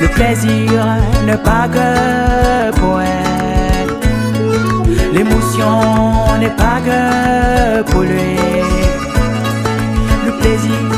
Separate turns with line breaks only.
Le plaisir n'est pas que pour elle. L'émotion n'est pas que pour lui. Le plaisir